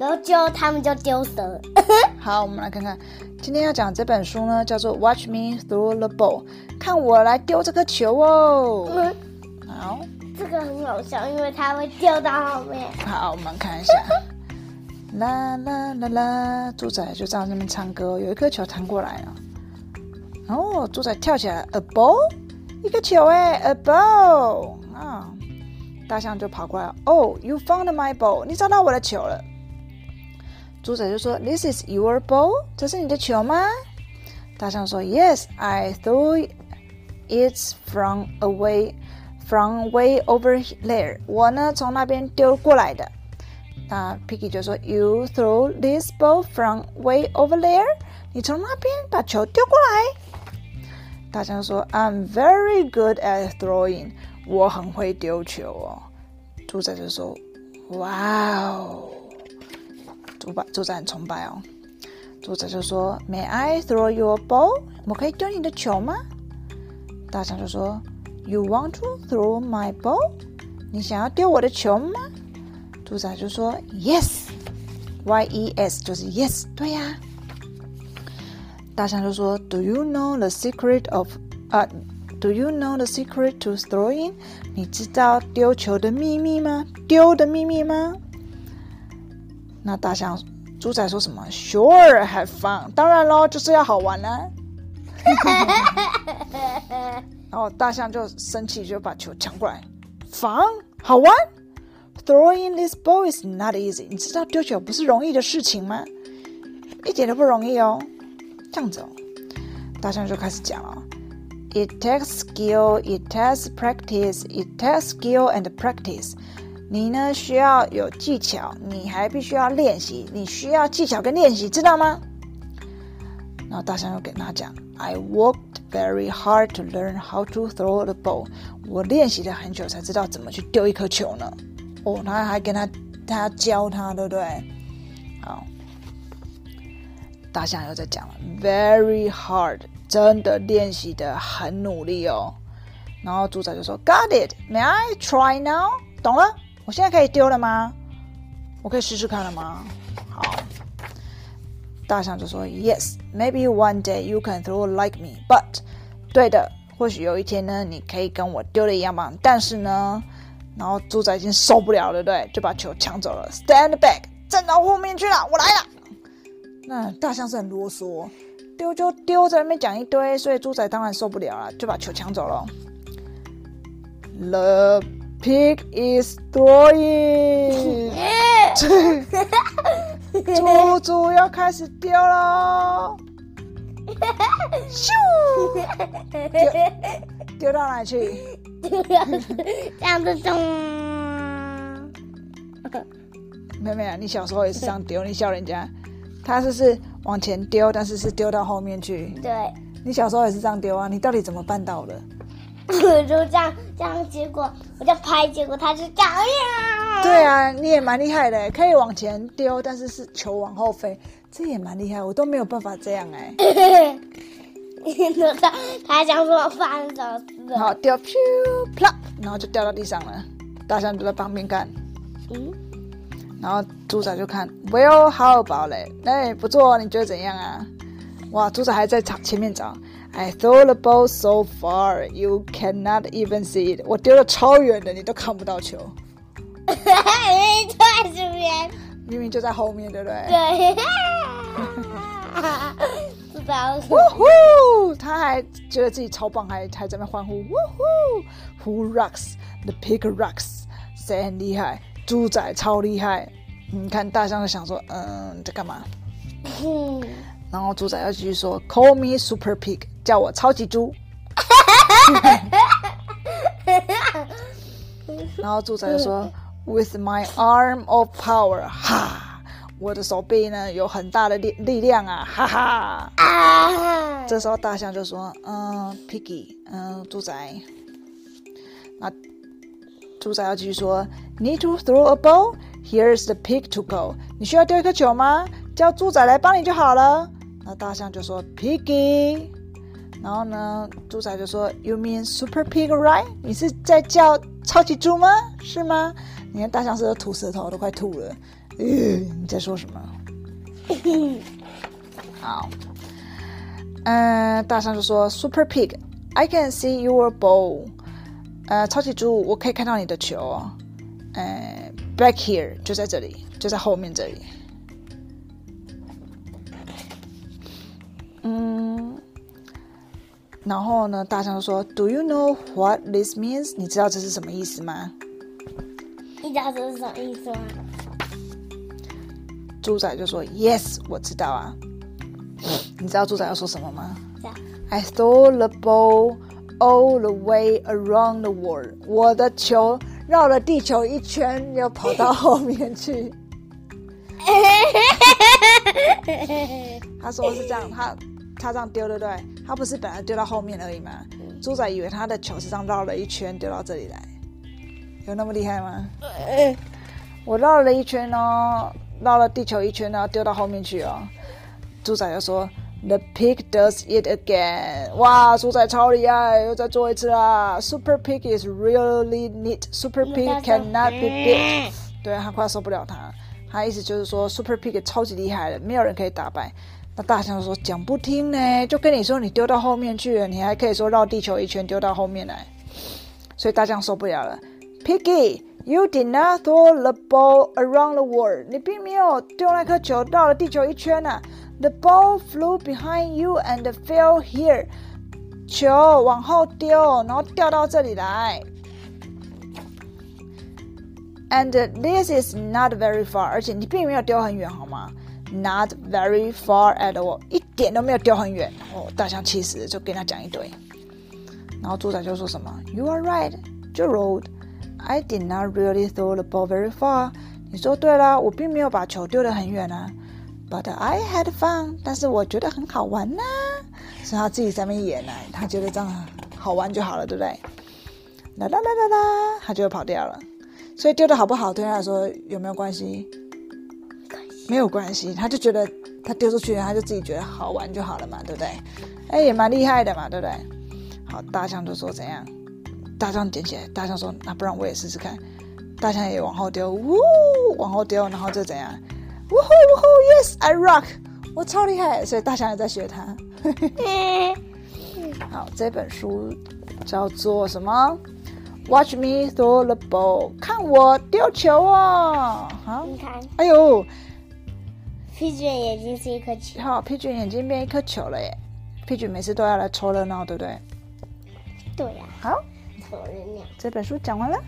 然后就他们就丢蛇。好，我们来看看，今天要讲这本书呢，叫做《Watch Me Throw the Ball》，看我来丢这颗球哦。嗯，好，这个很好笑，因为它会掉到后面。好，我们看一下。啦啦啦啦，猪仔就这样那边唱歌，有一颗球弹过来了。哦，猪仔跳起来，a ball，一个球哎，a ball 啊！大象就跑过来，Oh, you found my ball，你找到我的球了。猪仔就说，This is your ball，这是你的球吗？大象说，Yes, I threw it from away, from way over there。我呢从那边丢过来的。那 Piggy 就说，You throw this ball from way over there？你从那边把球丢过来。大象说，I'm very good at throwing。我很会丢球哦。猪仔就说，哇哦， 猪仔猪仔很崇拜哦。猪仔就说，May I throw your ball？我可以丢你的球吗？大象就说，You want to throw my ball？你想要丢我的球吗？猪仔就说：“Yes，Y E S 就是 Yes，对呀。”大象就说：“Do you know the secret of 啊？Do you know the secret to throwing？你知道丢球的秘密吗？丢的秘密吗？”那大象猪仔说什么？Sure，have fun。当然喽，就是要好玩呢。然后大象就生气，就把球抢过来。Fun，好玩。Throwing this ball is not easy。你知道丢球不是容易的事情吗？一点都不容易哦。这样子哦，大象就开始讲了。It takes skill, it takes practice, it takes skill and practice。你呢需要有技巧，你还必须要练习，你需要技巧跟练习，知道吗？然后大象又跟他讲，I worked very hard to learn how to throw the ball。我练习了很久才知道怎么去丢一颗球呢。哦，他还跟他他教他，对不对？好，大象又在讲了，very hard，真的练习的很努力哦。然后猪仔就说，Got it？May I try now？懂了，我现在可以丢了吗？我可以试试看了吗？好，大象就说，Yes，maybe one day you can throw like me，but，对的，或许有一天呢，你可以跟我丢的一样棒，但是呢。然后猪仔已经受不了了，对不对，就把球抢走了。Stand back，站到后面去了，我来了。那大象是很啰嗦，丢就丢，在那边讲一堆，所以猪仔当然受不了了，就把球抢走了。The pig is throwing，猪猪要开始丢喽。咻，丢丢到哪去？这样子咚。妹妹啊，你小时候也是这样丢，你笑人家，他是是往前丢，但是是丢到后面去。对。你小时候也是这样丢啊？你到底怎么办到的？我就这样这样，结果我就拍，结果他就这样。对啊，你也蛮厉害的，可以往前丢，但是是球往后飞，这也蛮厉害，我都没有办法这样哎。他 他想说翻手势，好丢，噗啪，然后就掉到地上了。大象就在旁边看，嗯，然后猪仔就看，Well how about it？哎，不错，你觉得怎样啊？哇，猪仔还在场前面找。I throw the ball so far you cannot even see it。我丢的超远的，你都看不到球。明明就在这边，明明就在后面，对不对？对。呜呼！他还觉得自己超棒，还还在那欢呼。呜呼！Who rocks? The pig rocks. 谁很厉害？猪仔超厉害。你看大象就想说，嗯，在干嘛？然后猪仔要继续说，Call me super pig，叫我超级猪。然后猪仔就说，With my arm of power，哈。我的手臂呢有很大的力力量啊，哈哈！啊！这时候大象就说：“嗯，Piggy，嗯，猪仔。”那猪仔要继续说：“Need to throw a ball? Here's the pig to go。”你需要丢一颗球吗？叫猪仔来帮你就好了。那大象就说：“Piggy。”然后呢，猪仔就说：“You mean super pig, right？你是在叫超级猪吗？是吗？”你看大象是吐舌头，都快吐了。嗯，你在说什么？好，嗯，大象就说：“Super Pig, I can see your ball。”呃，超级猪，我可以看到你的球哦。呃，Back here，就在这里，就在后面这里。嗯，然后呢，大象就说：“Do you know what this means？你知道这是什么意思吗？”你知道这是什么意思吗？猪仔就说：“Yes，我知道啊。”你知道猪仔要说什么吗？I threw the ball all the way around the world。我的球绕了地球一圈，又跑到后面去。他说是这样，他他这样丢对不对？他不是本来丢到后面而已吗？猪仔以为他的球是这样绕了一圈丢到这里来，有那么厉害吗？我绕了一圈哦，绕了地球一圈，然后丢到后面去哦。猪仔又说：“The pig does it again！” 哇，猪仔超厉害，又再做一次啦！Super pig is really neat. Super pig cannot be beat。对他快受不了他，他意思就是说，Super pig 超级厉害的，没有人可以打败。那大象说：“讲不听呢，就跟你说，你丢到后面去了，你还可以说绕地球一圈丢到后面来。”所以大象受不了了，Piggy。You did not throw the ball around the world。你并没有丢那颗球绕了地球一圈呐。The ball flew behind you and fell here。球往后丢，然后掉到这里来。And this is not very far。而且你并没有丢很远，好吗？Not very far at all。一点都没有丢很远。哦，大象气死，就跟他讲一堆。然后猪仔就说什么：“You are right, Gerald。” I did not really throw the ball very far。你说对了，我并没有把球丢得很远啊。But I had fun。但是我觉得很好玩呐、是他自己在那边演呢、他觉得这样好玩就好了，对不对？啦啦啦啦啦，他就跑掉了。所以丢的好不好对他来说有没有关系？没有关系，他就觉得他丢出去，他就自己觉得好玩就好了嘛，对不对？哎，也蛮厉害的嘛，对不对？好，大象就说怎样？大象捡起来，大象说：“那不然我也试试看。”大象也往后丢，呜，往后丢，然后就怎样？呜呼呜呼，Yes I rock，我超厉害！所以大象也在学他。好，这本书叫做什么？Watch me throw the ball，看我丢球哦。好，你看，哎呦，皮卷眼睛是一颗球。好，皮卷眼睛变一颗球了耶！皮卷每次都要来凑热闹，对不对？对呀、好。凑热闹。这本书讲完了。